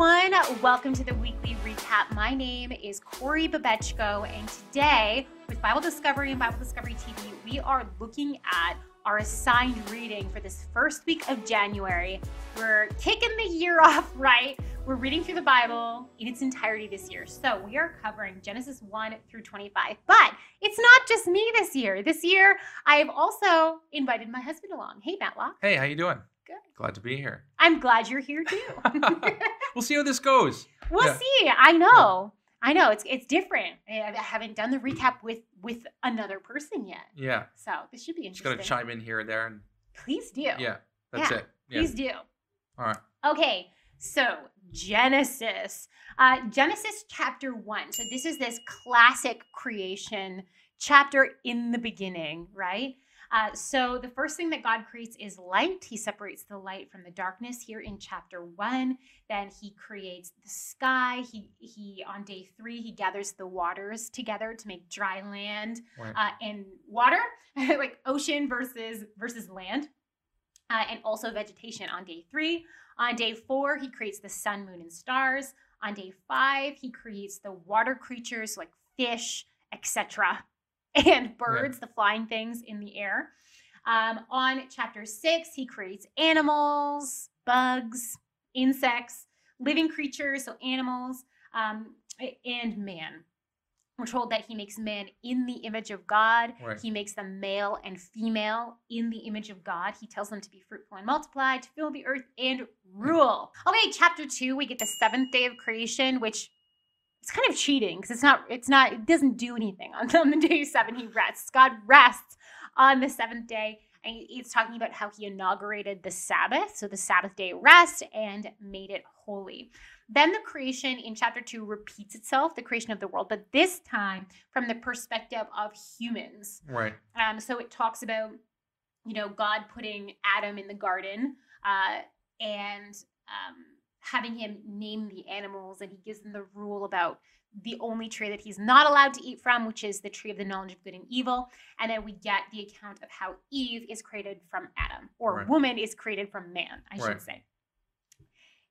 everyone. Welcome to the weekly recap. My name is Corey Babechko, and today with Bible Discovery and Bible Discovery TV, we are looking at our assigned reading for this first week of January. We're kicking the year off right. We're reading through the Bible in its entirety this year. So we are covering Genesis 1 through 25. But it's not just me this year. This year, I've also invited my husband along. Hey, Matlock. Hey, how you doing? Good. Glad to be here. I'm glad you're here too. we'll see how this goes. We'll Yeah. see. I know. I know. It's it's different. I haven't done the recap with with another person yet. Yeah, So this should be interesting. just gotta chime in here and there, and Please do. yeah, that's Yeah, it. Yeah. Please do. All right. Okay, so Genesis. Uh, Genesis chapter one. So this is this classic creation chapter in the beginning, right? Uh, so the first thing that God creates is light. He separates the light from the darkness here in chapter one. Then he creates the sky. He he on day three he gathers the waters together to make dry land Right. uh, and water, like ocean versus versus land, uh, and also vegetation on day three. On day four, he creates the sun, moon, and stars. On day five, he creates the water creatures like fish, etc., and birds, the flying things in the air. Um, on chapter six, he creates animals, bugs, insects, living creatures, so animals, um, and man. We're told that he makes man in the image of God. Right. He makes them male and female in the image of God. He tells them to be fruitful and multiply, to fill the earth and rule. Okay, chapter two, we get the seventh day of creation, which it's kind of cheating because it's not, it's not, it doesn't do anything. On, on the day seven, he rests. God rests on the seventh day. And it's talking about how he inaugurated the Sabbath, so the Sabbath day rest, and made it holy. Then the creation in chapter two repeats itself, the creation of the world, but this time from the perspective of humans. Right. Um, so it talks about, you know, God putting Adam in the garden uh, and um, having him name the animals, and he gives them the rule about the only tree that he's not allowed to eat from, which is the tree of the knowledge of good and evil. And then we get the account of how Eve is created from Adam, or Right. woman is created from man, I should say.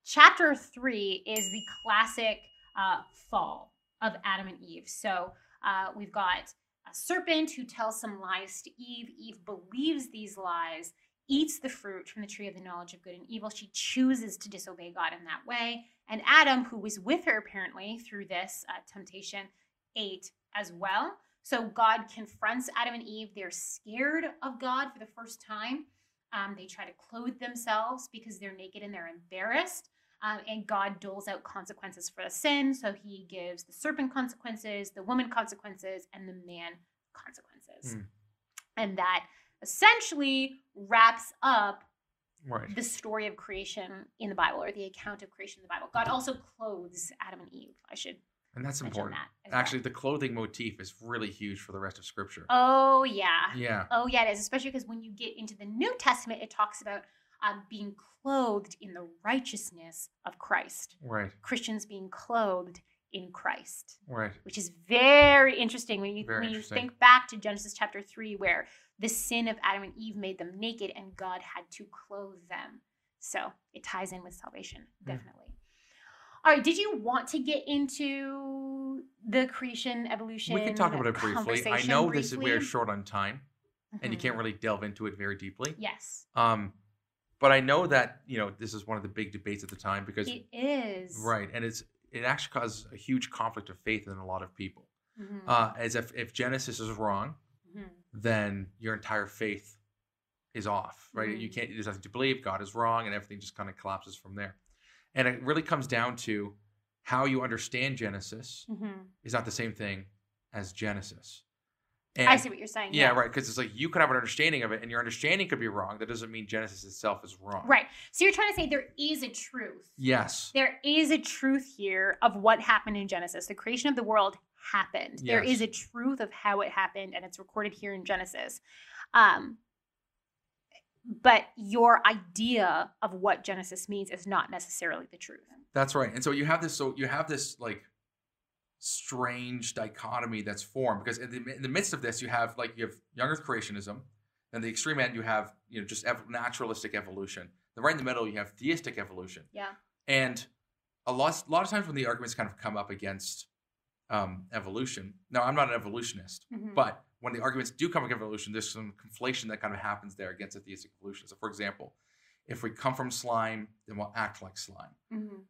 Chapter three is the classic uh, fall of Adam and Eve. So uh, we've got a serpent who tells some lies to Eve. Eve believes these lies, eats the fruit from the tree of the knowledge of good and evil. She chooses to disobey God in that way. And Adam, who was with her apparently through this uh, temptation, ate as well. So God confronts Adam and Eve. They're scared of God for the first time. Um, they try to clothe themselves because they're naked and they're embarrassed. Um, and God doles out consequences for the sin. So he gives the serpent consequences, the woman consequences, and the man consequences. Hmm. And that essentially wraps up Right. the story of creation in the Bible or the account of creation in the Bible. God also clothes Adam and Eve. I should And that's important. that. as well. Actually, the clothing motif is really huge for the rest of Scripture. Oh, yeah. Yeah. Oh, yeah, it is. Especially because when you get into the New Testament, it talks about um, being clothed in the righteousness of Christ. Right. Christians being clothed in Christ, Right. which is very interesting when you Very when you think back to Genesis chapter three, where the sin of Adam and Eve made them naked, and God had to clothe them. So it ties in with salvation, Hmm. definitely. All right, did you want to get into the creation evolution? We can talk about it briefly. I know this is we're short on time, and you Mhm. can't really delve into it very deeply. Yes, Um, but I know that you know this is one of the big debates at the time because it is. right, and it's it actually causes a huge conflict of faith in a lot of people. Mhm, Uh, as if if Genesis is wrong, mhm. Then your entire faith is off, right? You Mhm. can't, there's nothing to believe, God is wrong, and everything just kind of collapses from there. And it really comes down to how you understand Genesis Mhm. is not the same thing as Genesis. And, I see what you're saying. Yeah, right. Because it's like you could have an understanding of it, and your understanding could be wrong. That doesn't mean Genesis itself is wrong. Right. So you're trying to say there is a truth. Yes. There is a truth here of what happened in Genesis. The creation of the world happened. There is a truth of how it happened, and it's recorded here in Genesis. Um, but your idea of what Genesis means is not necessarily the truth. That's right. And so you have this. So you have this like strange dichotomy that's formed because in the, in the midst of this, you have like you have young Earth creationism, and the extreme end you have you know just ev- naturalistic evolution. Then right in the middle you have theistic evolution. Yeah. And a lot, a lot of times when the arguments kind of come up against um, evolution. Now, I'm not an evolutionist, Mhm. but when the arguments do come against evolution, there's some conflation that kind of happens there against a theistic evolution. So, for example, if we come from slime, then we'll act like slime. Mhm.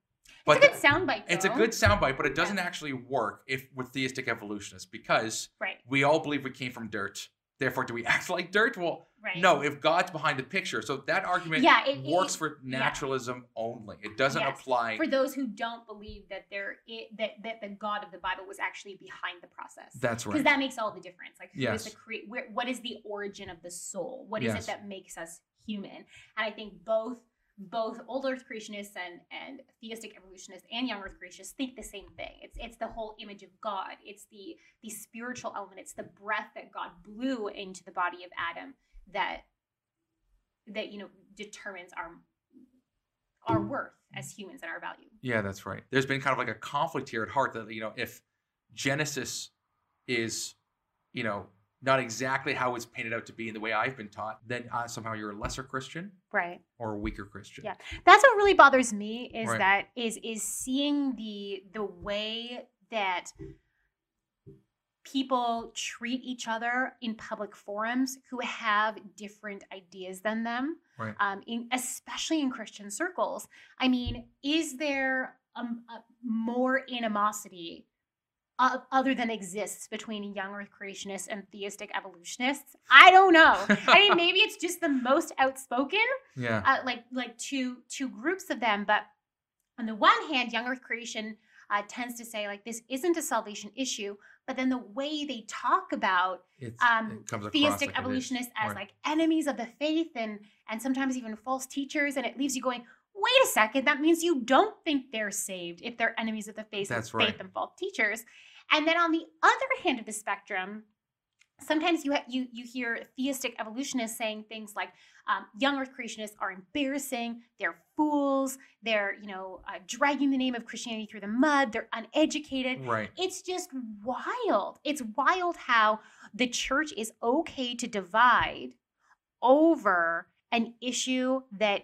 But it's a good soundbite. it's a good soundbite, but it doesn't actually work if with theistic evolutionists because right. we all believe we came from dirt. Therefore, do we act like dirt? Well, Right. no. If God's behind the picture, so that argument Yeah, it- works it- for yeah. naturalism only. It doesn't Yes. apply. For those who don't believe that there that that the God of the Bible was actually behind the process. That's right. because that makes all the difference. Like, who is Yes. the cre- where, what is the origin of the soul? What is Yes. it that makes us human? And I think both both old Earth creationists and and theistic evolutionists and young Earth creationists think the same thing. It's it's the whole image of God. It's the the spiritual element. It's the breath that God blew into the body of Adam that that you know determines our our worth as humans and our value. Yeah, that's right. There's been kind of like a conflict here at heart that you know if Genesis is, you know, not exactly how it's painted out to be in the way I've been taught, then uh, somehow you're a lesser Christian Right. or a weaker Christian. Yeah. that's what really bothers me is Right. that is is seeing the the way that people treat each other in public forums who have different ideas than them Right. um, in, especially in christian circles i mean is there um, a more animosity other than exists between young earth creationists and theistic evolutionists? I don't know. I mean maybe it's just the most outspoken Yeah. uh, like like two two groups of them but on the one hand young earth creation uh, tends to say like this isn't a salvation issue but then the way they talk about um, it comes across theistic like evolutionists as like enemies of the faith and and sometimes even false teachers and it leaves you going wait a second that means you don't think they're saved if they're enemies of the faith, That's faith right. and false teachers and then on the other hand of the spectrum sometimes you ha- you you hear theistic evolutionists saying things like um, young earth creationists are embarrassing they're fools they're you know uh, dragging the name of christianity through the mud they're uneducated Right. it's just wild. It's wild how the church is okay to divide over an issue that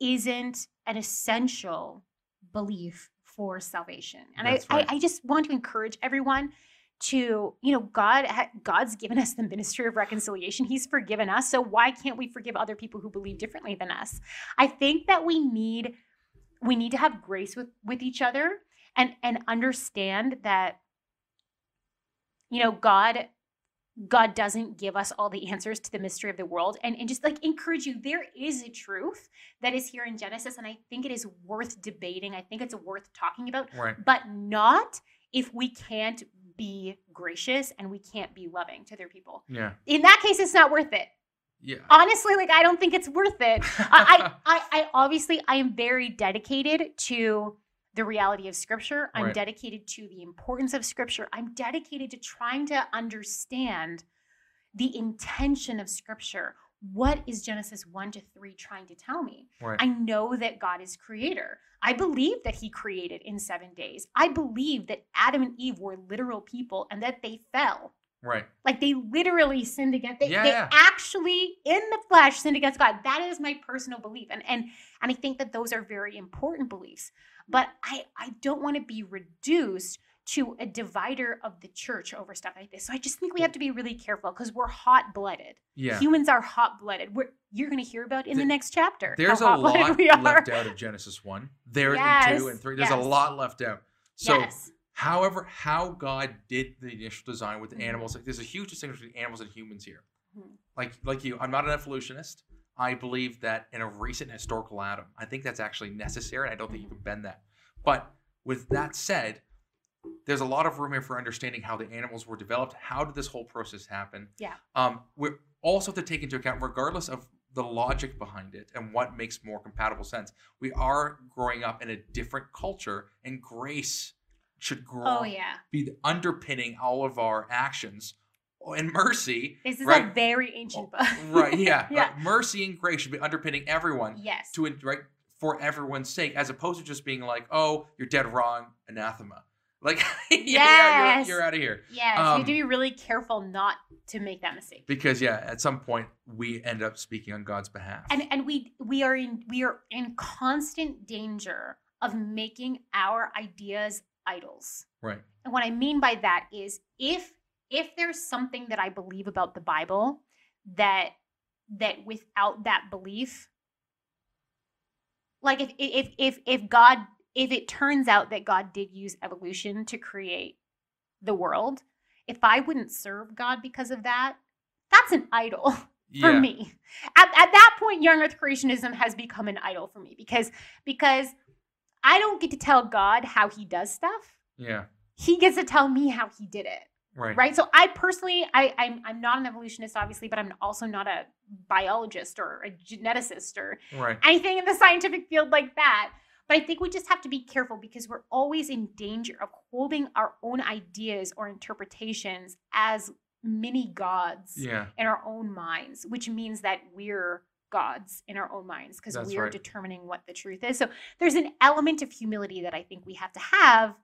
isn't an essential belief for salvation. And I, right. I, I just want to encourage everyone to, you know, God, God's given us the ministry of reconciliation. He's forgiven us. So why can't we forgive other people who believe differently than us? I think that we need, we need to have grace with, with each other and and understand that you know god god doesn't give us all the answers to the mystery of the world and, and just like encourage you there is a truth that is here in genesis and i think it is worth debating i think it's worth talking about Right. but not if we can't be gracious and we can't be loving to their people Yeah. in that case it's not worth it Yeah. honestly like i don't think it's worth it I, I, I, I obviously I am very dedicated to the reality of scripture. I'm Right. dedicated to the importance of scripture. I'm dedicated to trying to understand the intention of scripture. What is Genesis 1 to 3 trying to tell me? right. I know that God is creator. I believe that he created in 7 days. I believe that Adam and Eve were literal people and that they fell. right. Like they literally sinned against they, Yeah, they yeah. actually in the flesh sinned against God. That is my personal belief. And and and I think that those are very important beliefs. But I I don't want to be reduced to a divider of the church over stuff like this. So I just think we have to be really careful because we're hot blooded. Yeah. Humans are hot blooded. We're you're going to hear about in the Th- next chapter. There's a lot left out of Genesis 1. There in 2 and 3. There's a lot left out. So, yes. however, how God did the initial design with Mhm. animals, like there's a huge distinction between animals and humans here. Mhm. Like, like you, I'm not an evolutionist. I believe that in a recent historical Adam, I think that's actually necessary. I don't think you can bend that. But with that said, there's a lot of room here for understanding how the animals were developed. How did this whole process happen? Yeah. Um, we also have to take into account, regardless of the logic behind it and what makes more compatible sense, we are growing up in a different culture, and grace should grow Oh yeah. be the underpinning all of our actions. Oh, And mercy, This is a very ancient book. right? Yeah, yeah. right, mercy and grace should be underpinning everyone Yes. to right for everyone's sake, as opposed to just being like, "Oh, you're dead wrong, anathema." Like, yeah, Yes. you're, you're out of here. Yes, you Um, have to be really careful not to make that mistake. Because yeah, at some point we end up speaking on God's behalf. And and we we are in we are in constant danger of making our ideas idols. Right. And what I mean by that is if if there's something that I believe about the Bible that that without that belief like if if if if God if it turns out that God did use evolution to create the world, if I wouldn't serve God because of that, that's an idol for yeah. me. At, at that point, young earth creationism has become an idol for me because because I don't get to tell God how he does stuff. Yeah. He gets to tell me how he did it. Right. Right. So I personally, I, I'm I'm not an evolutionist, obviously, but I'm also not a biologist or a geneticist or Right. anything in the scientific field like that. But I think we just have to be careful because we're always in danger of holding our own ideas or interpretations as mini gods Yeah. in our own minds, which means that we're gods in our own minds because we're right. determining what the truth is. So there's an element of humility that I think we have to have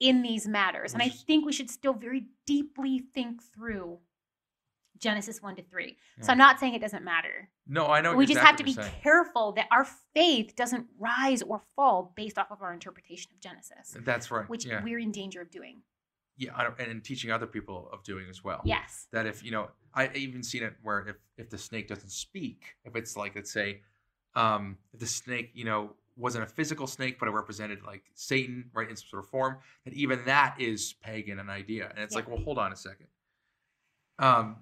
in these matters. And I think we should still very deeply think through Genesis 1 to 3. So I'm not saying it doesn't matter. No, I know. we just have to be saying. careful that our faith doesn't rise or fall based off of our interpretation of Genesis, That's right. which yeah. we're in danger of doing. yeah. I don't- And in teaching other people of doing as well. Yes. that if you know i even seen it where if if the snake doesn't speak if it's like let's say um if the snake you know wasn't a physical snake but it represented like satan right in some sort of form that even that is pagan an idea and it's Yeah. like well hold on a second um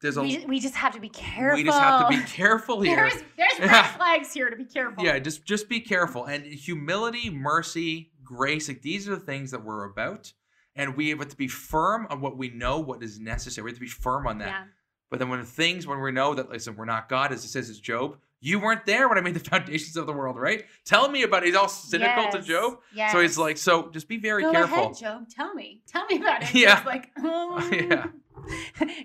there's a We, we just have to be careful. we just have to be careful here There's, there's red Yeah. flags here to be careful. yeah just just be careful and humility mercy grace like these are the things that we're about and we have to be firm on what we know what is necessary we have to be firm on that Yeah. But then when things, when we know that, listen, we're not God, as it says, as Job, you weren't there when I made the foundations of the world, right? Tell me about it. He's all cynical to Yes, Job. Yes. So he's like, so just be very Go careful. ahead, Job. Tell me. Tell me about it. Yeah. It's like, um, Yeah.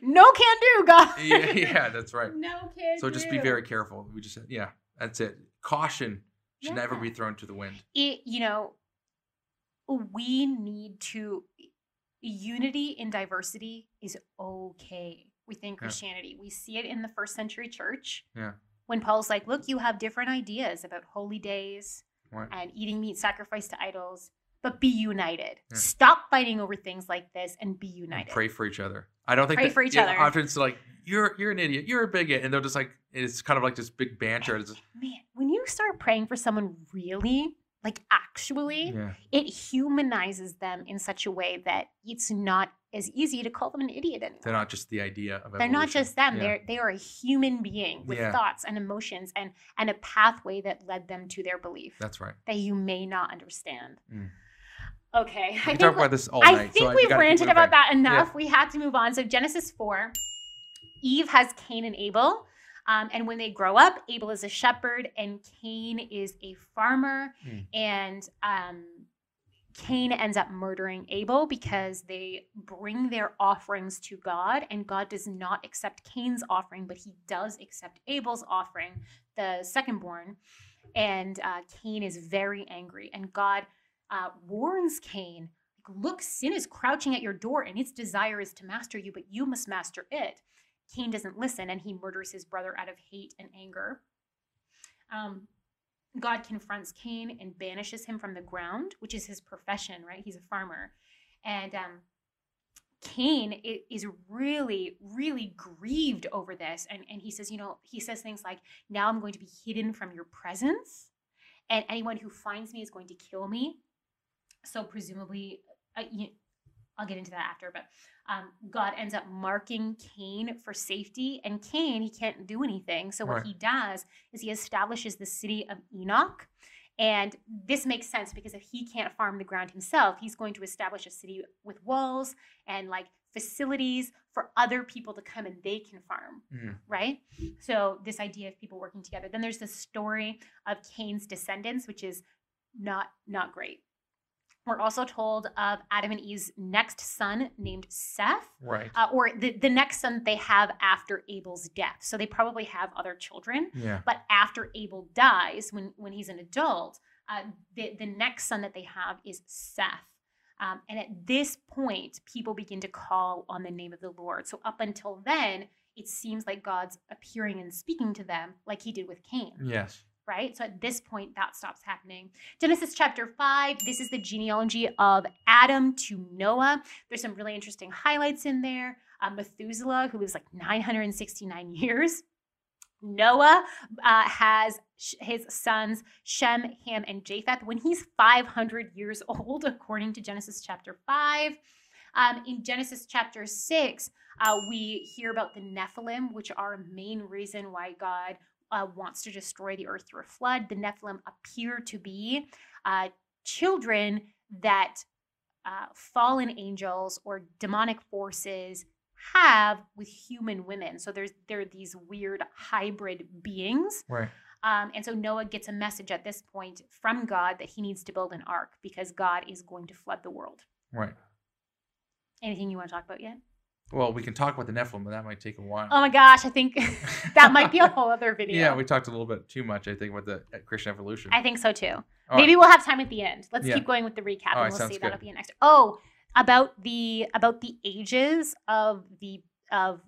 no can do, God. yeah, yeah, that's right. No can So just be very careful. We just, yeah, that's it. Caution should never be thrown to the wind. it, you know, we need to unity in diversity is okay within Yeah. Christianity. We see it in the first century church. Yeah. When Paul's like, look, you have different ideas about holy days Right. and eating meat sacrificed to idols, but be united. Yeah. Stop fighting over things like this and be And united. pray for each other. I don't think Pray that- for each yeah, other. Often it's like you're you're an idiot, you're a bigot, and they're just like it's kind of like this big banter. It's just, Man, when you start praying for someone really, like actually, yeah, it humanizes them in such a way that it's not as easy to call them an idiot anymore. they're not just the idea of. They're not just them. Yeah. They're they are a human being with Yeah. thoughts and emotions and and a pathway that led them to their belief That's right. that you may not understand. Mm. Okay, I We think, talk about this all I night. think so I- we we've ranted about that enough. We had to move on. So Genesis four, Eve has Cain and Abel. Um, and when they grow up, Abel is a shepherd and Cain is a farmer. Hmm. And um, Cain ends up murdering Abel because they bring their offerings to God, and God does not accept Cain's offering, but he does accept Abel's offering, the second born. And uh, Cain is very angry, and God uh, warns Cain, Look, sin is crouching at your door, and its desire is to master you, but you must master it. Cain doesn't listen, and he murders his brother out of hate and anger. Um, God confronts Cain and banishes him from the ground, which is his profession, right? He's a farmer. And um, Cain is really, really grieved over this. And, and he says, you know, he says things like, now I'm going to be hidden from your presence, and anyone who finds me is going to kill me. So, presumably, uh, you, I'll get into that after, but um, God ends up marking Cain for safety. And Cain, he can't do anything. So, what Right. he does is he establishes the city of Enoch. And this makes sense because if he can't farm the ground himself, he's going to establish a city with walls and like facilities for other people to come and they can farm, Mhm. right? So, this idea of people working together. Then there's the story of Cain's descendants, which is not not great. We're also told of Adam and Eve's next son named Seth, Right. uh, or the, the next son they have after Abel's death. So they probably have other children. Yeah. But after Abel dies, when, when he's an adult, uh, the, the next son that they have is Seth. Um, and at this point, people begin to call on the name of the Lord. So up until then, it seems like God's appearing and speaking to them like he did with Cain Yes. Right? So at this point, that stops happening. Genesis chapter 5, this is the genealogy of Adam to Noah. There's some really interesting highlights in there. Uh, Methuselah, who lives like 969 years. Noah uh, has his sons Shem, Ham, and Japheth when he's 500 years old, according to Genesis chapter 5. Um, in Genesis chapter 6, uh, we hear about the Nephilim, which are a main reason why God uh, wants to destroy the earth through a flood. The Nephilim appear to be uh, children that uh, fallen angels or demonic forces have with human women. So there's there are these weird hybrid beings. Right. Um, and so Noah gets a message at this point from God that he needs to build an ark because God is going to flood the world. Right. Anything you want to talk about yet? Well, we can talk about the Nephilim, but that might take a while. Oh my gosh, I think that might be a whole other video. Yeah, we talked a little bit too much, I think, with the uh, Christian evolution. I think so too. All Maybe right. we'll have time at the end. Let's Yeah. keep going with the recap, All and we'll see that good. at the end next. Oh, about the about the ages of the of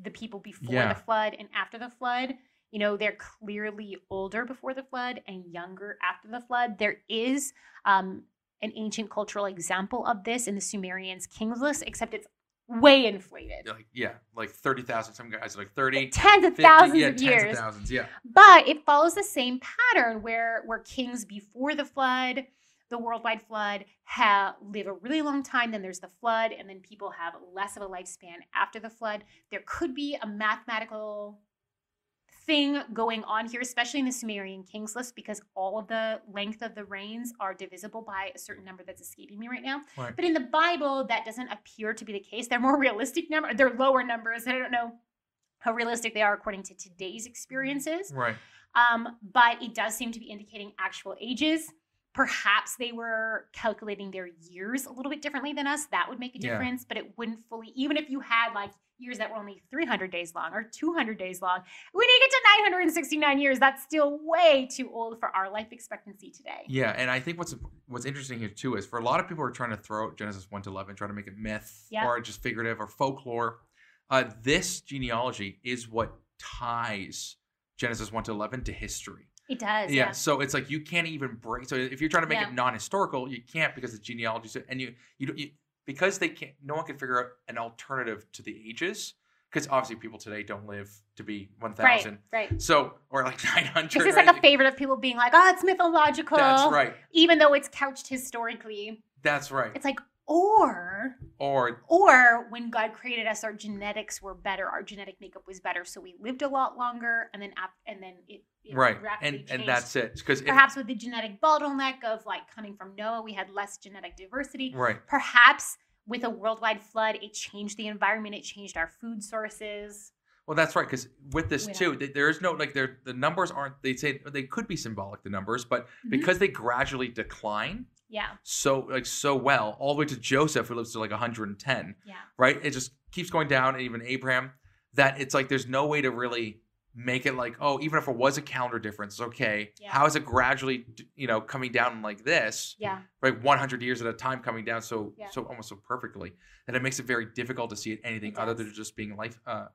the people before Yeah. the flood and after the flood. You know, they're clearly older before the flood and younger after the flood. There is um, an ancient cultural example of this in the Sumerians' Kings list, except it's way inflated. like yeah, like thirty thousand. Some guys are like thirty. Tens of 50, thousands yeah, of tens years. of thousands. Yeah. But it follows the same pattern where where kings before the flood, the worldwide flood, have live a really long time. Then there's the flood, and then people have less of a lifespan after the flood. There could be a mathematical thing going on here, especially in the Sumerian kings list, because all of the length of the reigns are divisible by a certain number that's escaping me right now. Right. But in the Bible, that doesn't appear to be the case. They're more realistic number. They're lower numbers. I don't know how realistic they are according to today's experiences. Right. Um, but it does seem to be indicating actual ages. Perhaps they were calculating their years a little bit differently than us. That would make a Yeah. difference, but it wouldn't fully, even if you had like years that were only 300 days long or 200 days long, when you get to 969 years, that's still way too old for our life expectancy today. Yeah, and I think what's what's interesting here too is for a lot of people who are trying to throw out Genesis one to eleven, trying to make it myth Yeah. or just figurative or folklore. Uh, this genealogy is what ties Genesis one to eleven to history. It does. yeah, Yeah. so it's like you can't even break. So if you're trying to make Yeah. it non-historical, you can't because the genealogy and you you don't you, because they can't. No one can figure out an alternative to the ages because obviously people today don't live to be one Right. thousand. Right. So or like nine hundred. This is like a favorite of people being like, oh, it's mythological. That's right. Even though it's couched historically. That's right. It's like, or Or Or when God created us, our genetics were better. Our genetic makeup was better, so we lived a lot longer. And then, and then it, it right, and and that's it. Because perhaps with the genetic bottleneck of like coming from Noah, we had less genetic diversity. right. Perhaps with a worldwide flood, it changed the environment. It changed our food sources. Well, that's right. Because with this We too, th- there is no like there the numbers aren't. They say they could be symbolic the numbers, but Mhm. because they gradually decline Yeah, so like so well, all the way to Joseph who lives to like 110. yeah, right? It just keeps going down, and even Abraham. That it's like there's no way to really make it like, oh, even if it was a calendar difference, it's okay, Yeah. how is it gradually, you know, coming down like this, yeah. like 100 years at a time, coming down so Yeah. so almost so perfectly that it makes it very difficult to see it anything It other than just being life, uh,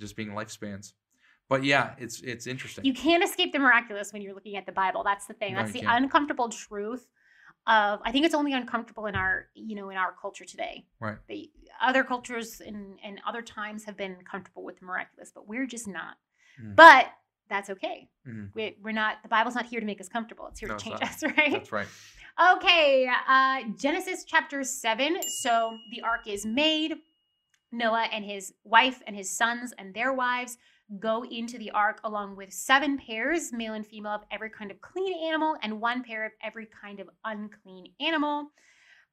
just being lifespans. But yeah, it's it's interesting. You can't escape the miraculous when you're looking at the Bible. That's the thing. That's you the can't. uncomfortable truth of I think it's only uncomfortable in our, you know, in our culture today. Right. The other cultures and, and other times have been comfortable with the miraculous, but we're just not. Mm. But that's okay. Mhm. We, we're not the Bible's not here to make us comfortable. It's here No, to change us, right? That's right. Okay, uh, Genesis chapter 7. So the ark is made. Noah and his wife and his sons and their wives go into the ark along with seven pairs, male and female, of every kind of clean animal and one pair of every kind of unclean animal.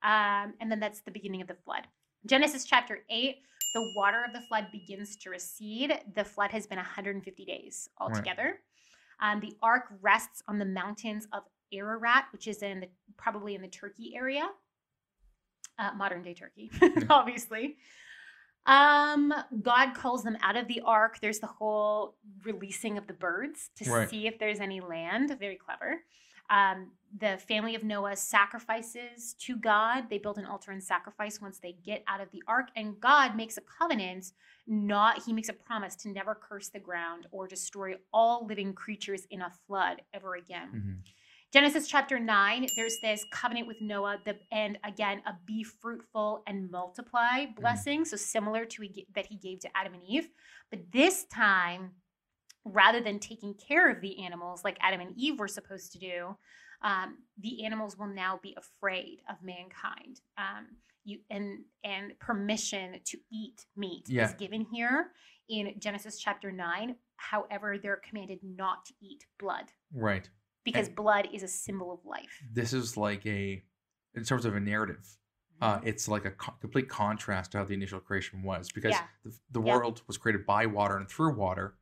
Um, and then that's the beginning of the flood. Genesis chapter 8, the water of the flood begins to recede. The flood has been 150 days altogether. Um, the ark rests on the mountains of Ararat, which is in the probably in the Turkey area, uh, modern day Turkey, obviously. Um, God calls them out of the ark. There's the whole releasing of the birds to Right. see if there's any land. Very clever. Um, the family of Noah sacrifices to God. They build an altar and sacrifice once they get out of the ark. And God makes a covenant, not, he makes a promise to never curse the ground or destroy all living creatures in a flood ever again. Mhm. Genesis chapter 9, there's this covenant with Noah, the, and again, a be fruitful and multiply blessing. So similar to he, that he gave to Adam and Eve. But this time, rather than taking care of the animals like Adam and Eve were supposed to do, um, the animals will now be afraid of mankind. Um, you and and permission to eat meat Yeah. is given here in Genesis chapter nine. However, they're commanded not to eat blood Right. because And- blood is a symbol of life. This is like a, in terms of a narrative, uh, it's like a co- complete contrast to how the initial creation was because Yeah. the, the Yeah. world was created by water and through water.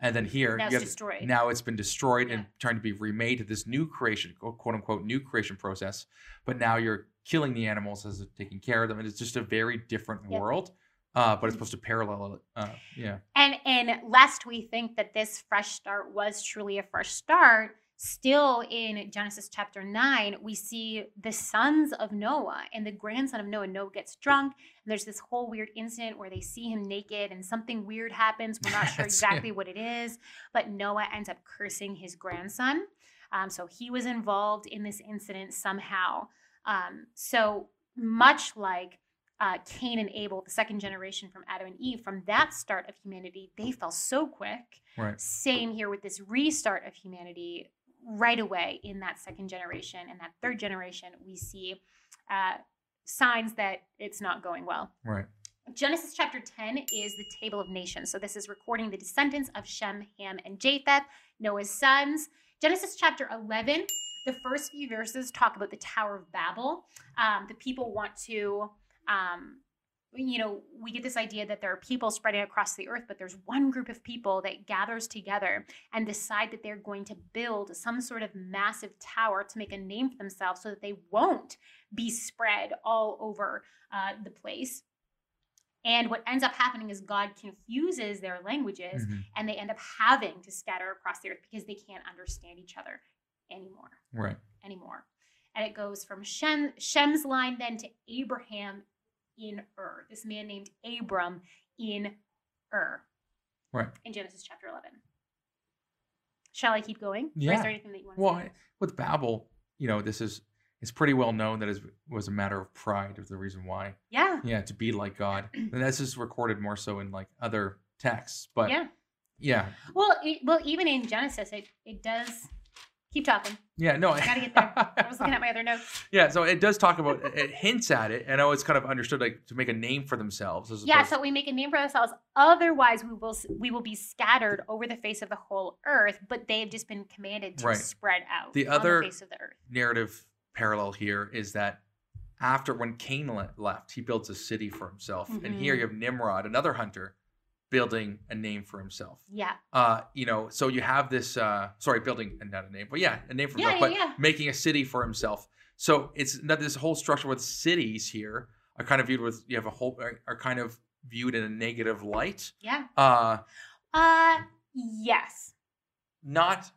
And then here, now you it's destroyed. now it's been destroyed and trying to be remade to this new creation, quote quote unquote, new creation process. But now you're killing the animals as of taking care of them. And it's just a very different Yep. world, uh, but it's supposed to parallel it. Uh, yeah. And and lest we think that this fresh start was truly a fresh start, still in Genesis chapter 9, we see the sons of Noah and the grandson of Noah. Noah gets drunk, and there's this whole weird incident where they see him naked and something weird happens. We're not sure exactly what it is, but Noah ends up cursing his grandson. Um, so he was involved in this incident somehow. Um, so much like uh, Cain and Abel, the second generation from Adam and Eve, from that start of humanity, they fell so quick. Right. Same here with this restart of humanity right away in that second generation and that third generation, we see uh, signs that it's not going well. Right. Genesis chapter 10 is the table of nations. So this is recording the descendants of Shem, Ham, and Japheth, Noah's sons. Genesis chapter 11, the first few verses talk about the Tower of Babel. Um, the people want to, um, you know, we get this idea that there are people spreading across the earth, but there's one group of people that gathers together and decide that they're going to build some sort of massive tower to make a name for themselves so that they won't be spread all over uh, the place. And what ends up happening is God confuses their languages Mhm. and they end up having to scatter across the earth because they can't understand each other anymore. Right. Anymore. And it goes from Shem, Shem's line then to Abraham in Ur, this man named Abram in Ur. Right. In Genesis chapter 11. Shall I keep going? Or Yeah. is there anything that you want to Well, with Babel, you know, this is it's pretty well known that it was a matter of pride is the reason why. Yeah. Yeah, to be like God. And this is recorded more so in like other texts. But yeah. yeah. Well, it, well, even in Genesis, it, it does. Keep talking. Yeah, no. I gotta get there. I was looking at my other notes. Yeah, so it does talk about it hints at it, and I always kind of understood like to make a name for themselves. Yeah, so we make a name for ourselves. Otherwise, we will we will be scattered over the face of the whole earth. But they've just been commanded to Right. spread out The on other- the face of the earth. narrative parallel here is that after when Cain le- left, he builds a city for himself, and here Mhm. you have Nimrod, another hunter, building a name for himself. Yeah, Uh, you know, so you have this. Uh, sorry, building and not a name, but yeah, a name for Yeah, himself, yeah, but yeah. making a city for himself. So it's not this whole structure with cities here are kind of viewed with you have a whole are, are kind of viewed in a negative light. yeah. Uh, Uh, yes, not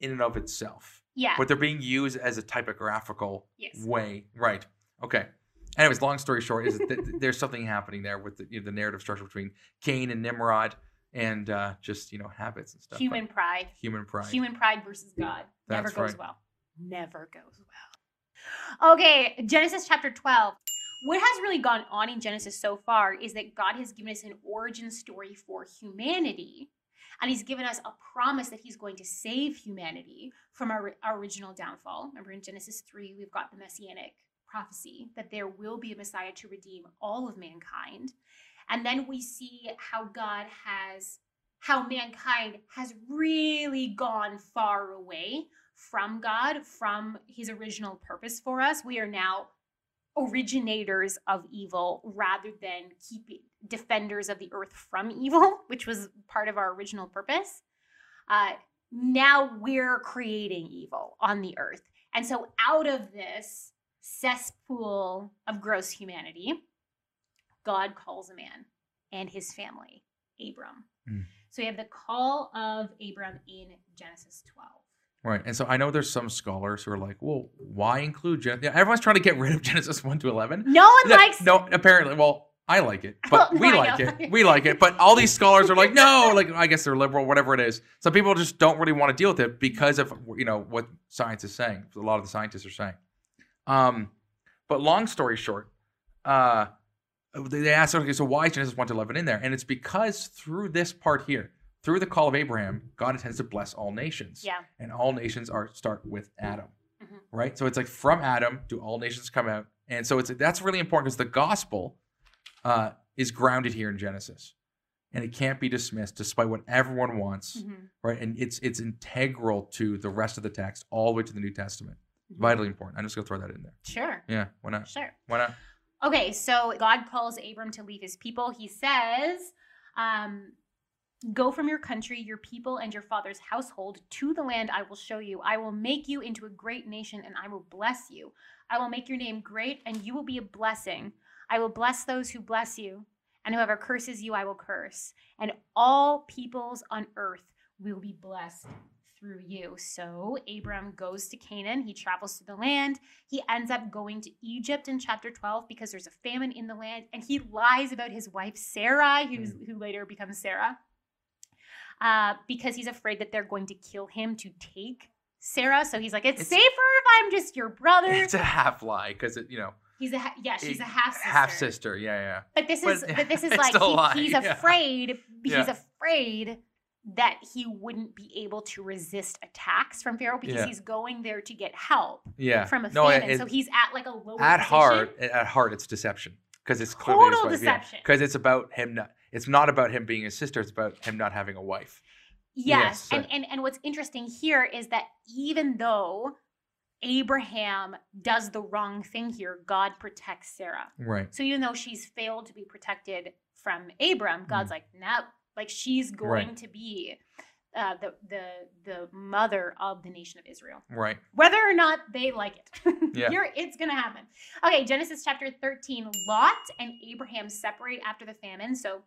in and of itself. yeah, but they're being used as a typographical yes. way. Right. Okay. Anyways, long story short is that th- th- there's something happening there with the, you know, the narrative structure between Cain and Nimrod and uh, just you know habits and stuff. but Human pride. human pride. Human pride versus God never goes right. well. Never goes well. Okay, Genesis chapter 12. What has really gone on in Genesis so far is that God has given us an origin story for humanity. And he's given us a promise that he's going to save humanity from our, our original downfall. Remember in Genesis 3, we've got the messianic prophecy that there will be a Messiah to redeem all of mankind. And then we see how God has, how mankind has really gone far away from God, from his original purpose for us. We are now originators of evil rather than keeping defenders of the earth from evil, which was part of our original purpose. Uh, now we're creating evil on the earth. And so, out of this cesspool of gross humanity, God calls a man and his family, Abram. Mm. So, we have the call of Abram in Genesis 12. Right. And so I know there's some scholars who are like, well, why include Gen- yeah, everyone's trying to get rid of Genesis 1 to 11. No one No, likes no, apparently. Well, I like it, but Well, we like it. We like it. But all these scholars are like, no, like I guess they're liberal, whatever it is. Some people just don't really want to deal with it because of you know what science is saying. A lot of the scientists are saying. Um, but long story short, uh, they asked, okay, so why is Genesis one to eleven in there? And it's because through this part here, through the call of Abraham, God intends to bless all nations Yeah. and all nations are start with Adam, Mhm. right? So it's like from Adam do all nations come out, and so it's that's really important because the gospel uh, is grounded here in Genesis, and it can't be dismissed despite what everyone wants, Mhm. right? And it's it's integral to the rest of the text, all the way to the New Testament. Vitally important. I'm just gonna throw that in there. Sure. Yeah, why not? Sure. Why not? Okay, so God calls Abram to leave his people. He says, um, Go from your country, your people, and your father's household to the land I will show you. I will make you into a great nation, and I will bless you. I will make your name great, and you will be a blessing. I will bless those who bless you, and whoever curses you, I will curse. And all peoples on earth will be blessed through you. So Abram goes to Canaan. He travels to the land. He ends up going to Egypt in chapter 12 because there's a famine in the land. And he lies about his wife, Sarai, who's, who later becomes Sarah, uh, because he's afraid that they're going to kill him to take Sarah. So he's like, it's, It's- safer if I'm just your brother. It's a half lie because it, you know, He's a yeah, she's a half sister. half sister. Yeah, yeah. But this is but this is like he- he's yeah. afraid he's Yeah. afraid that he wouldn't be able to resist attacks from Pharaoh because Yeah. he's going there to get help Yeah. from a No, famine. it- so he's at like a lower at position. heart at heart it's deception because it's clearly Total deception. because it's about him not it's not about him being his sister it's about him not having a wife Yes. Yes, And, so- and and what's interesting here is that even though Abraham does the wrong thing here, God protects Sarah. right So even though she's failed to be protected from Abram, God's mm. like, no, like she's going. Right. to be uh, the the the mother of the nation of Israel, right whether or not they like it. Yeah. Here, it's gonna happen. Okay, Genesis chapter thirteen. Lot and Abraham separate after the famine. So.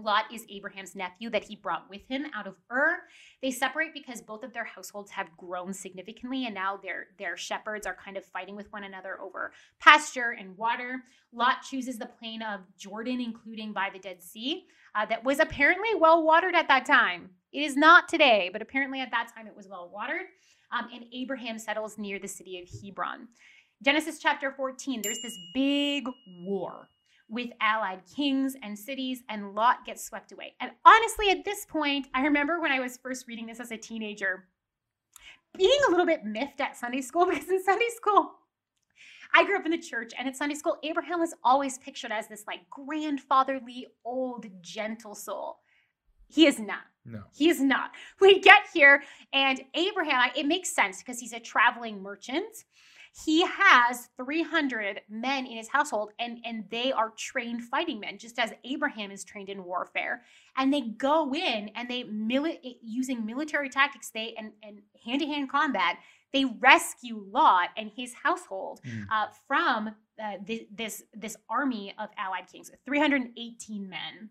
Lot is Abraham's nephew that he brought with him out of Ur. They separate because both of their households have grown significantly, and now their their shepherds are kind of fighting with one another over pasture and water. Lot chooses the plain of Jordan, including by the Dead Sea, uh, that was apparently well watered at that time. It is not today, but apparently at that time it was well watered. Um, and Abraham settles near the city of Hebron. Genesis chapter 14, there's this big war with allied kings and cities, and Lot gets swept away. And honestly, at this point, I remember when I was first reading this as a teenager, being a little bit miffed at Sunday school because in Sunday school, I grew up in the church, and at Sunday school, Abraham was always pictured as this like grandfatherly, old, gentle soul. He is not. no He is not. We get here, and Abraham, it makes sense because he's a traveling merchant. He has 300 men in his household, and, and they are trained fighting men, just as Abraham is trained in warfare. And they go in and they, mili- using military tactics, they and, and hand-to-hand combat, they rescue Lot and his household Mm. uh, from uh, this, this this army of allied kings, 318 men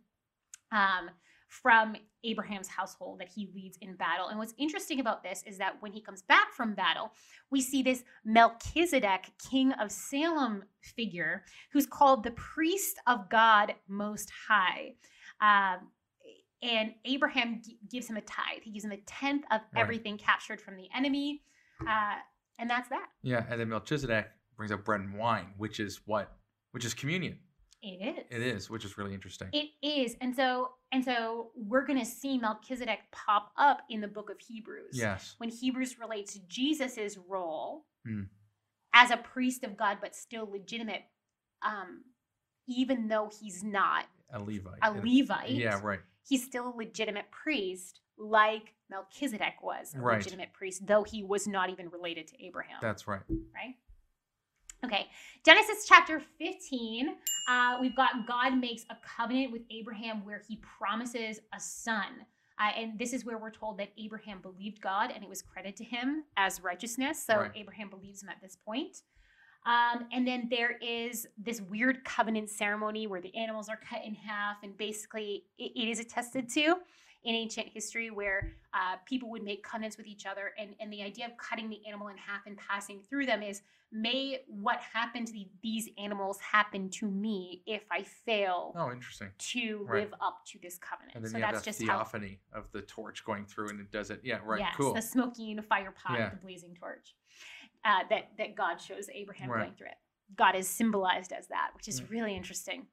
um, from Abraham's household that he leads in battle. And what's interesting about this is that when he comes back from battle, we see this Melchizedek, king of Salem figure, who's called the priest of God Most High. Um, and Abraham gi- gives him a tithe. He gives him a tenth of Right. everything captured from the enemy. Uh, and that's that. yeah and then melchizedek brings up bread and wine which is what which is communion It is. it is which is really interesting It is. And so and so we're going to see Melchizedek pop up in the book of Hebrews. yes When Hebrews relates Jesus's role Hmm. as a priest of God but still legitimate um even though he's not a levite a Levite. yeah right He's still a legitimate priest like Melchizedek was a Right. legitimate priest though he was not even related to Abraham that's right right? Okay, Genesis chapter 15, uh, we've got God makes a covenant with Abraham where he promises a son. Uh, and this is where we're told that Abraham believed God and it was credited to him as righteousness. So Right. Abraham believes him at this point. Um, and then there is this weird covenant ceremony where the animals are cut in half, and basically it- it is attested to in ancient history where uh, people would make covenants with each other, and and the idea of cutting the animal in half and passing through them is may what happened to the, these animals happen to me if I fail Oh, interesting. to Right. live up to this covenant. And then so you have that's that just how theophany of the torch going through, and it does it. Yeah, right. yes, cool. the smoking fire pot, Yeah. the blazing torch, uh, that that God shows Abraham Right. going through it. God is symbolized as that, which is Mm. really interesting.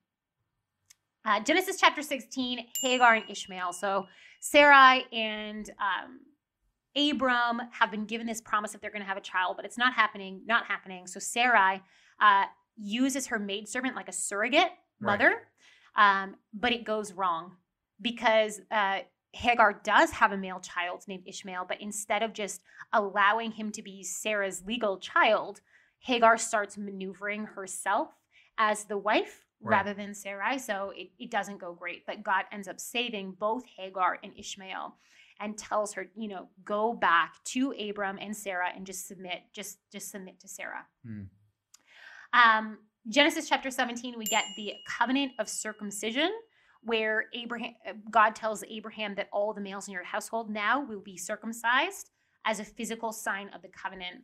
Uh, Genesis chapter 16, Hagar and Ishmael. So Sarai and um, Abram have been given this promise that they're going to have a child, but it's not happening, not happening. So Sarai uh, uses her maidservant like a surrogate Right. mother, um, but it goes wrong because uh, Hagar does have a male child named Ishmael, but instead of just allowing him to be Sarah's legal child, Hagar starts maneuvering herself as the wife Right. rather than Sarai. So it, it doesn't go great. But God ends up saving both Hagar and Ishmael and tells her, you know, go back to Abram and Sarah and just submit, just just submit to Sarah. Hmm. Um, Genesis chapter 17, we get the covenant of circumcision, where Abraham God tells Abraham that all the males in your household now will be circumcised as a physical sign of the covenant.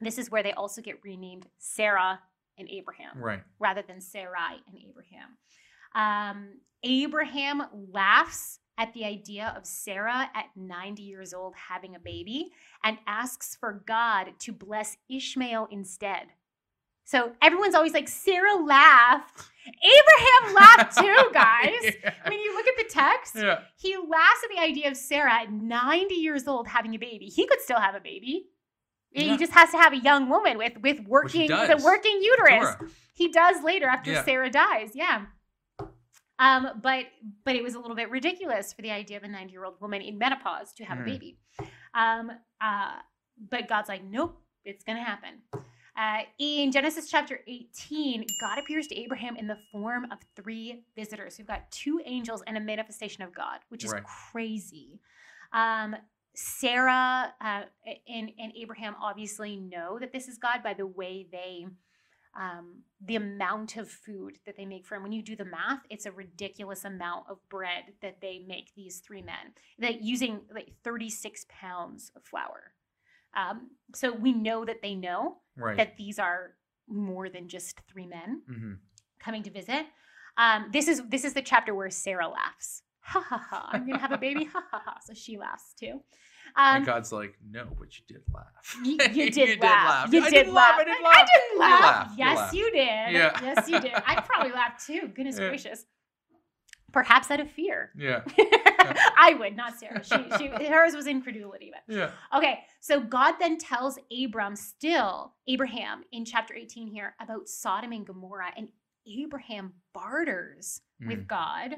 This is where they also get renamed Sarah and Abraham Right. rather than Sarai and Abraham. Um, Abraham laughs at the idea of Sarah at 90 years old having a baby and asks for God to bless Ishmael instead. So everyone's always like, Sarah laughed. Abraham laughed too, guys. yeah. When you look at the text, Yeah. he laughs at the idea of Sarah at 90 years old having a baby. He could still have a baby. Yeah. He just has to have a young woman with with working with a working uterus. He does later after Yeah. Sarah dies. Yeah. Um, but but it was a little bit ridiculous for the idea of a 90 year old woman in menopause to have Mhm. a baby. Um, uh, but God's like, nope, it's gonna happen. Uh, in Genesis chapter 18, God appears to Abraham in the form of three visitors. We've got two angels and a manifestation of God, which is Right. crazy. Um, Sarah uh, and, and Abraham obviously know that this is God by the way they, um, the amount of food that they make for him. When you do the math, it's a ridiculous amount of bread that they make, these three men, that using like 36 pounds of flour. Um, so we know that they know Right. that these are more than just three men hmm coming to visit. Um, this is this is the chapter where Sarah laughs. Ha ha ha! I'm gonna have a baby. Ha ha ha! So she laughs too. and Um, God's like, no, but you did laugh. you, you did laugh. You I did laugh. I did I laugh. did You laugh. laughed. You Yes, you did. Yeah. Yes, you did. I probably laughed too. Goodness Yeah. gracious. Perhaps out of fear. Yeah. I would, not Sarah. She, she, hers was incredulity, but Yeah. Okay, so God then tells Abram, still, Abraham in chapter 18 here, about Sodom and Gomorrah. And Abraham barters with God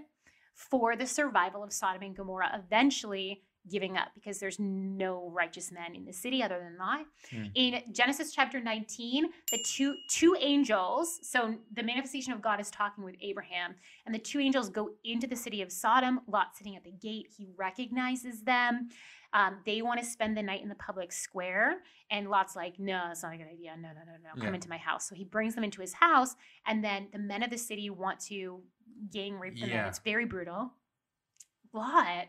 for the survival of Sodom and Gomorrah, eventually giving up because there's no righteous men in the city other than Lot. Hmm. In Genesis chapter 19, the two two angels, so the manifestation of God is talking with Abraham, and the two angels go into the city of Sodom. Lot sitting at the gate, he recognizes them. Um, they want to spend the night in the public square, and Lot's like, "No, it's not a good idea. No, no, no, no. Come Yeah. into my house." So he brings them into his house, and then the men of the city want to gang rape them. Yeah. It's very brutal. Lot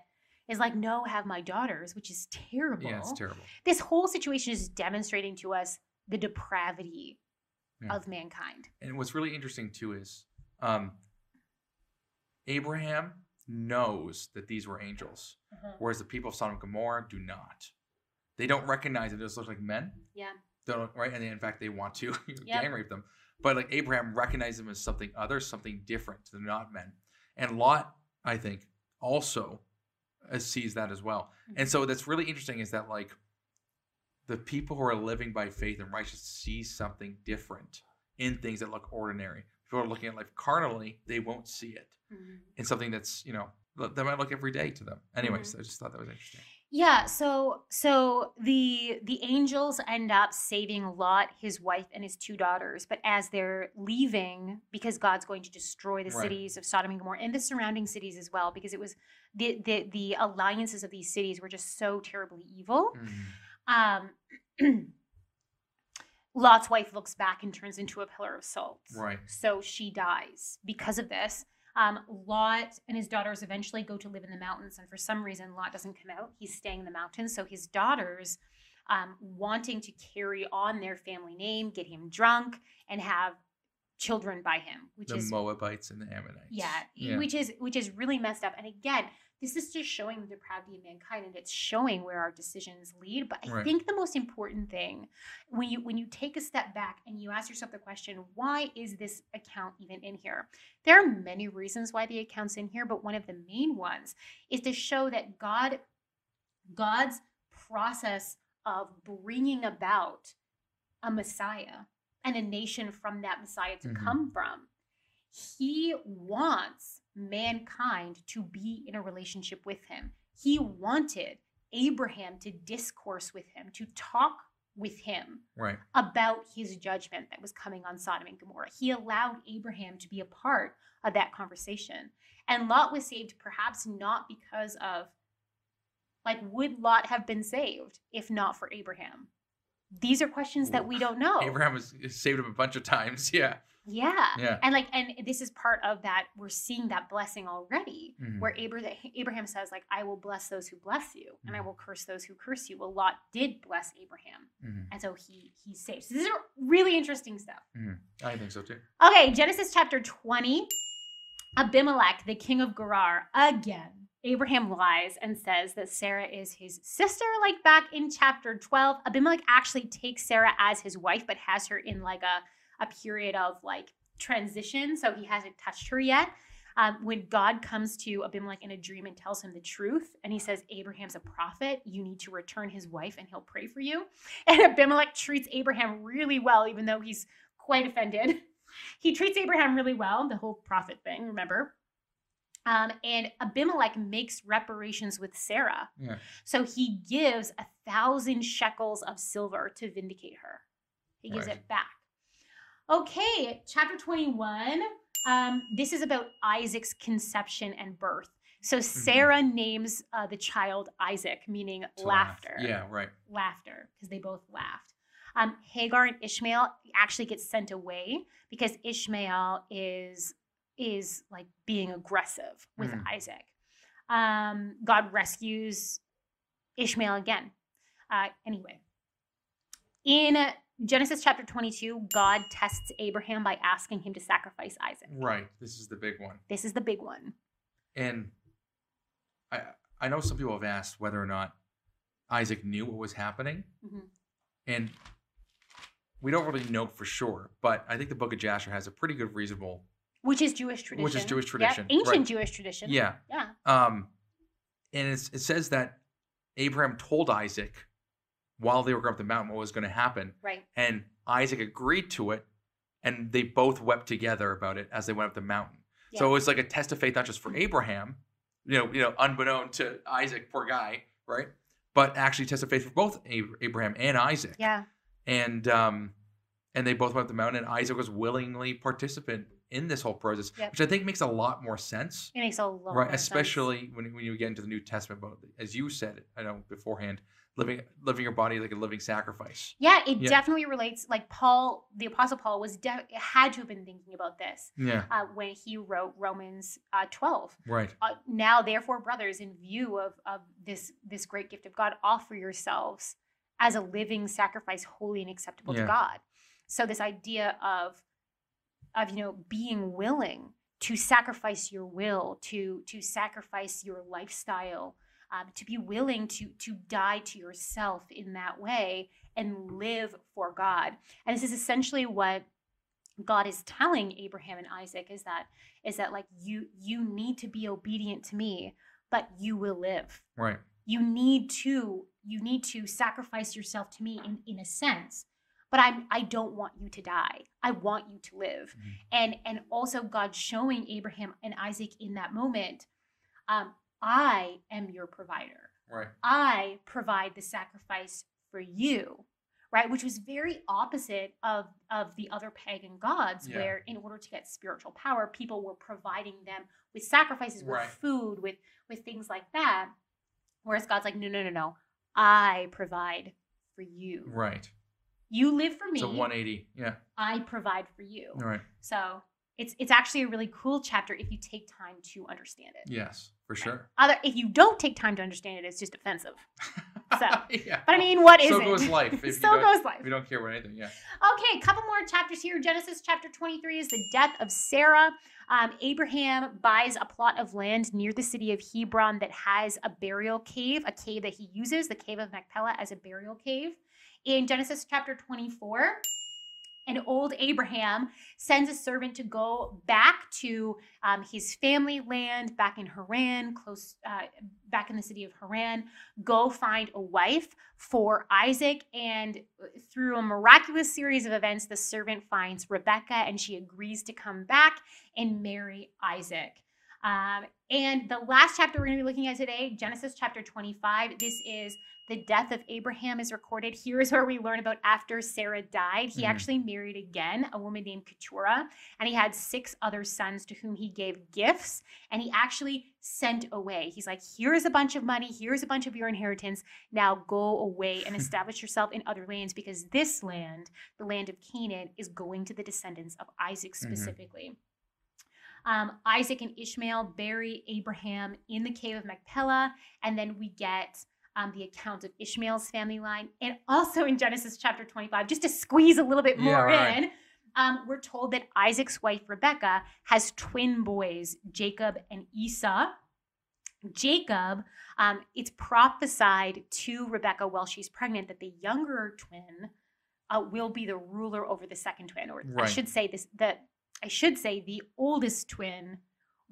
is like, "No, have my daughters," which is terrible Yeah, it's terrible. this whole situation is demonstrating to us the depravity Yeah. of mankind. And what's really interesting too is um, Abraham knows that these were angels, whereas the people of Sodom and Gomorrah do not. They don't recognize it; they just look like men. Yeah. They don't, right? And they, in fact, they want to Yep. gang rape them. But like Abraham recognizes them as something other, something different. They're not men. And Lot, I think, also uh, sees that as well. And so that's really interesting is that like the people who are living by faith and righteousness see something different in things that look ordinary. If people are looking at life carnally, they won't see it Mhm. in something that's you know that might look every day to them. Anyways, Mm-hmm. I just thought that was interesting. Yeah, so so the the angels end up saving Lot, his wife, and his two daughters. But as they're leaving, because God's going to destroy the Right. cities of Sodom and Gomorrah and the surrounding cities as well, because it was the the the alliances of these cities were just so terribly evil. Mhm. Um, Lot's wife looks back and turns into a pillar of salt. Right. So she dies because of this. Um, Lot and his daughters eventually go to live in the mountains, and for some reason, Lot doesn't come out. He's staying in the mountains. So his daughters, um, wanting to carry on their family name, get him drunk, and have children by him, which the is Moabites and the Ammonites. yeah, Yeah. which is which is really messed up. And again, this is just showing the depravity of mankind, and it's showing where our decisions lead. But I Right. think the most important thing when you when you take a step back and you ask yourself the question, why is this account even in here? There are many reasons why the account's in here, but one of the main ones is to show that God, God's process of bringing about a Messiah and a nation from that Messiah to Mhm. come from he wants mankind to be in a relationship with him. He wanted Abraham to discourse with him, to talk with him Right. about his judgment that was coming on Sodom and Gomorrah. He allowed Abraham to be a part of that conversation. And Lot was saved perhaps not because of, like, would Lot have been saved if not for Abraham? These are questions that we don't know. Abraham was saved him a bunch of times. Yeah. Yeah. Yeah. And like, and this is part of that. We're seeing that blessing already, Mhm. where Abraham, Abraham says, like, I will bless those who bless you, and I Mhm. will curse those who curse you. Well, Lot did bless Abraham, Mhm. and so he he's saved. So this is really interesting stuff. I think so too. Okay, Genesis chapter 20. Abimelech, the king of Gerar, again. Abraham lies and says that Sarah is his sister, like back in chapter 12. Abimelech actually takes Sarah as his wife, but has her in like a, a period of like transition. So he hasn't touched her yet. Um, when God comes to Abimelech in a dream and tells him the truth, and he says, Abraham's a prophet, you need to return his wife and he'll pray for you. And Abimelech treats Abraham really well, even though he's quite offended. He treats Abraham really well, the whole prophet thing, remember? Um, and Abimelech makes reparations with Sarah. Yeah. So he gives a thousand shekels of silver to vindicate her. He gives Right. it back. Okay, chapter 21. Um, this is about Isaac's conception and birth. So Sarah names uh, the child Isaac, meaning To laugh. laughter Yeah. Right. laughter because they both laughed. Um, Hagar and Ishmael actually get sent away because Ishmael is is like being aggressive with Mm. Isaac. Um, God rescues Ishmael again. Uh, anyway, in Genesis chapter 22, God tests Abraham by asking him to sacrifice Isaac. Right. This is the big one. This is the big one. And I I know some people have asked whether or not Isaac knew what was happening, Mhm. and we don't really know for sure. But I think the Book of Jasher has a pretty good reasonable. Which is Jewish tradition. Which is Jewish Yep, tradition, ancient right. Jewish tradition. Yeah. Yeah. Um, and it's, it says that Abraham told Isaac while they were going up the mountain what was going to happen, Right. and Isaac agreed to it, and they both wept together about it as they went up the mountain. So Yeah. it was like a test of faith, not just for Abraham, you know, you know, unbeknown to Isaac, poor guy, right? But actually, test of faith for both Abraham and Isaac. Yeah. And um, and they both went up the mountain, and Isaac was willingly participant in this whole process, Yep. which I think makes a lot more sense, It makes a lot right? more sense. Especially when when you get into the New Testament, But as you said, I know beforehand, living living your body like a living sacrifice. Yeah, it Yeah. definitely relates. Like Paul, the Apostle Paul, was de- had to have been thinking about this Yeah, uh, when he wrote Romans uh, twelve. right. Uh, now, therefore, brothers, in view of of this this great gift of God, offer yourselves as a living sacrifice, holy and acceptable Yeah. to God. So this idea of of you know being willing to sacrifice your will, to to sacrifice your lifestyle, um, to be willing to to die to yourself in that way and live for God. And this is essentially what God is telling Abraham and Isaac is that is that like you you need to be obedient to me, but you will live. Right. You need to you need to sacrifice yourself to me in in a sense. But I'm I don't want you to die. I want you to live. Mhm. And and also God showing Abraham and Isaac in that moment, um, I am your provider. Right. I provide the sacrifice for you, right? Which was very opposite of of the other pagan gods, Yeah. where in order to get spiritual power, people were providing them with sacrifices, with Right. food, with with things like that. Whereas God's like, no, no, no, no. I provide for you. Right. You live for me. It's a 180. Yeah. I provide for you. All right. So it's it's actually a really cool chapter if you take time to understand it. Yes, for sure. Other if you don't take time to understand it, it's just offensive. So, yeah. But I mean, what is so it? goes life. If so goes life. We don't care about anything. Yeah. Okay, a couple more chapters here. Genesis chapter 23 is the death of Sarah. Um, Abraham buys a plot of land near the city of Hebron that has a burial cave, a cave that he uses, the cave of Machpelah, as a burial cave. In Genesis chapter 24, and old Abraham sends a servant to go back to um, his family land back in Haran, close uh, back in the city of Haran, go find a wife for Isaac. And through a miraculous series of events, the servant finds Rebecca and she agrees to come back and marry Isaac. Um, and the last chapter we're going to be looking at today, Genesis chapter 25, this is the death of Abraham is recorded. Here is where we learn about after Sarah died. He Mhm. actually married again a woman named Keturah, and he had six other sons to whom he gave gifts. And he actually sent away. He's like, here's a bunch of money, here's a bunch of your inheritance. Now go away and establish yourself in other lands because this land, the land of Canaan, is going to the descendants of Isaac Mhm. specifically. Um, Isaac and Ishmael bury Abraham in the cave of Machpelah, and then we get um, the account of Ishmael's family line, and also in Genesis chapter 25, just to squeeze a little bit Yeah, more right. in. Um, we're told that Isaac's wife Rebecca has twin boys, Jacob and Esau. Jacob, um, it's prophesied to Rebecca while she's pregnant that the younger twin uh, will be the ruler over the second twin, or I should say this that I should say the oldest twin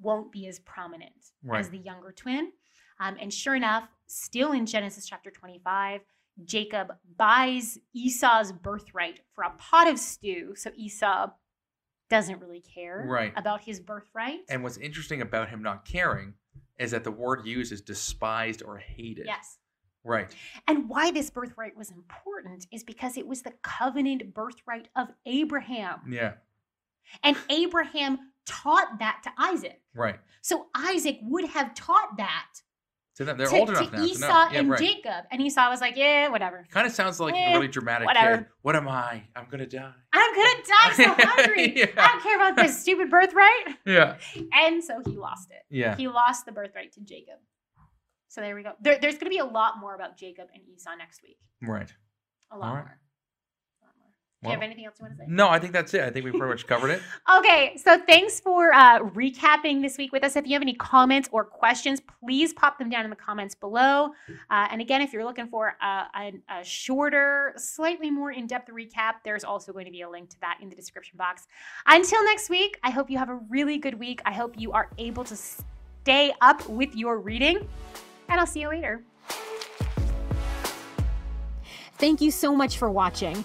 won't be as prominent as the younger twin. Um, and sure enough, still in Genesis chapter 25, Jacob buys Esau's birthright for a pot of stew. So Esau doesn't really care Right. about his birthright. And what's interesting about him not caring is that the word used is despised or hated. yes. Right. And why this birthright was important is because it was the covenant birthright of Abraham. Yeah. And Abraham taught that to Isaac. Right. So Isaac would have taught that To them, they're to, old to now Esau to. Yeah, and right. Jacob. And Esau was like, yeah, whatever. Kind of sounds like Eh, a really dramatic whatever. kid. What am I? I'm gonna die. I'm gonna die so hungry. Yeah. I don't care about this stupid birthright. Yeah. And so he lost it. Yeah. He lost the birthright to Jacob. So there we go. There, there's going to be a lot more about Jacob and Esau next week. Right. A lot All more. right. A lot more. Do you have anything else you want to say? no, I think that's it. I think we pretty much covered it. Okay, so thanks for uh, recapping this week with us. If you have any comments or questions, please pop them down in the comments below. Uh, and again, if you're looking for a, a, a shorter, slightly more in depth recap, there's also going to be a link to that in the description box. Until next week, I hope you have a really good week. I hope you are able to stay up with your reading, and I'll see you later. Thank you so much for watching.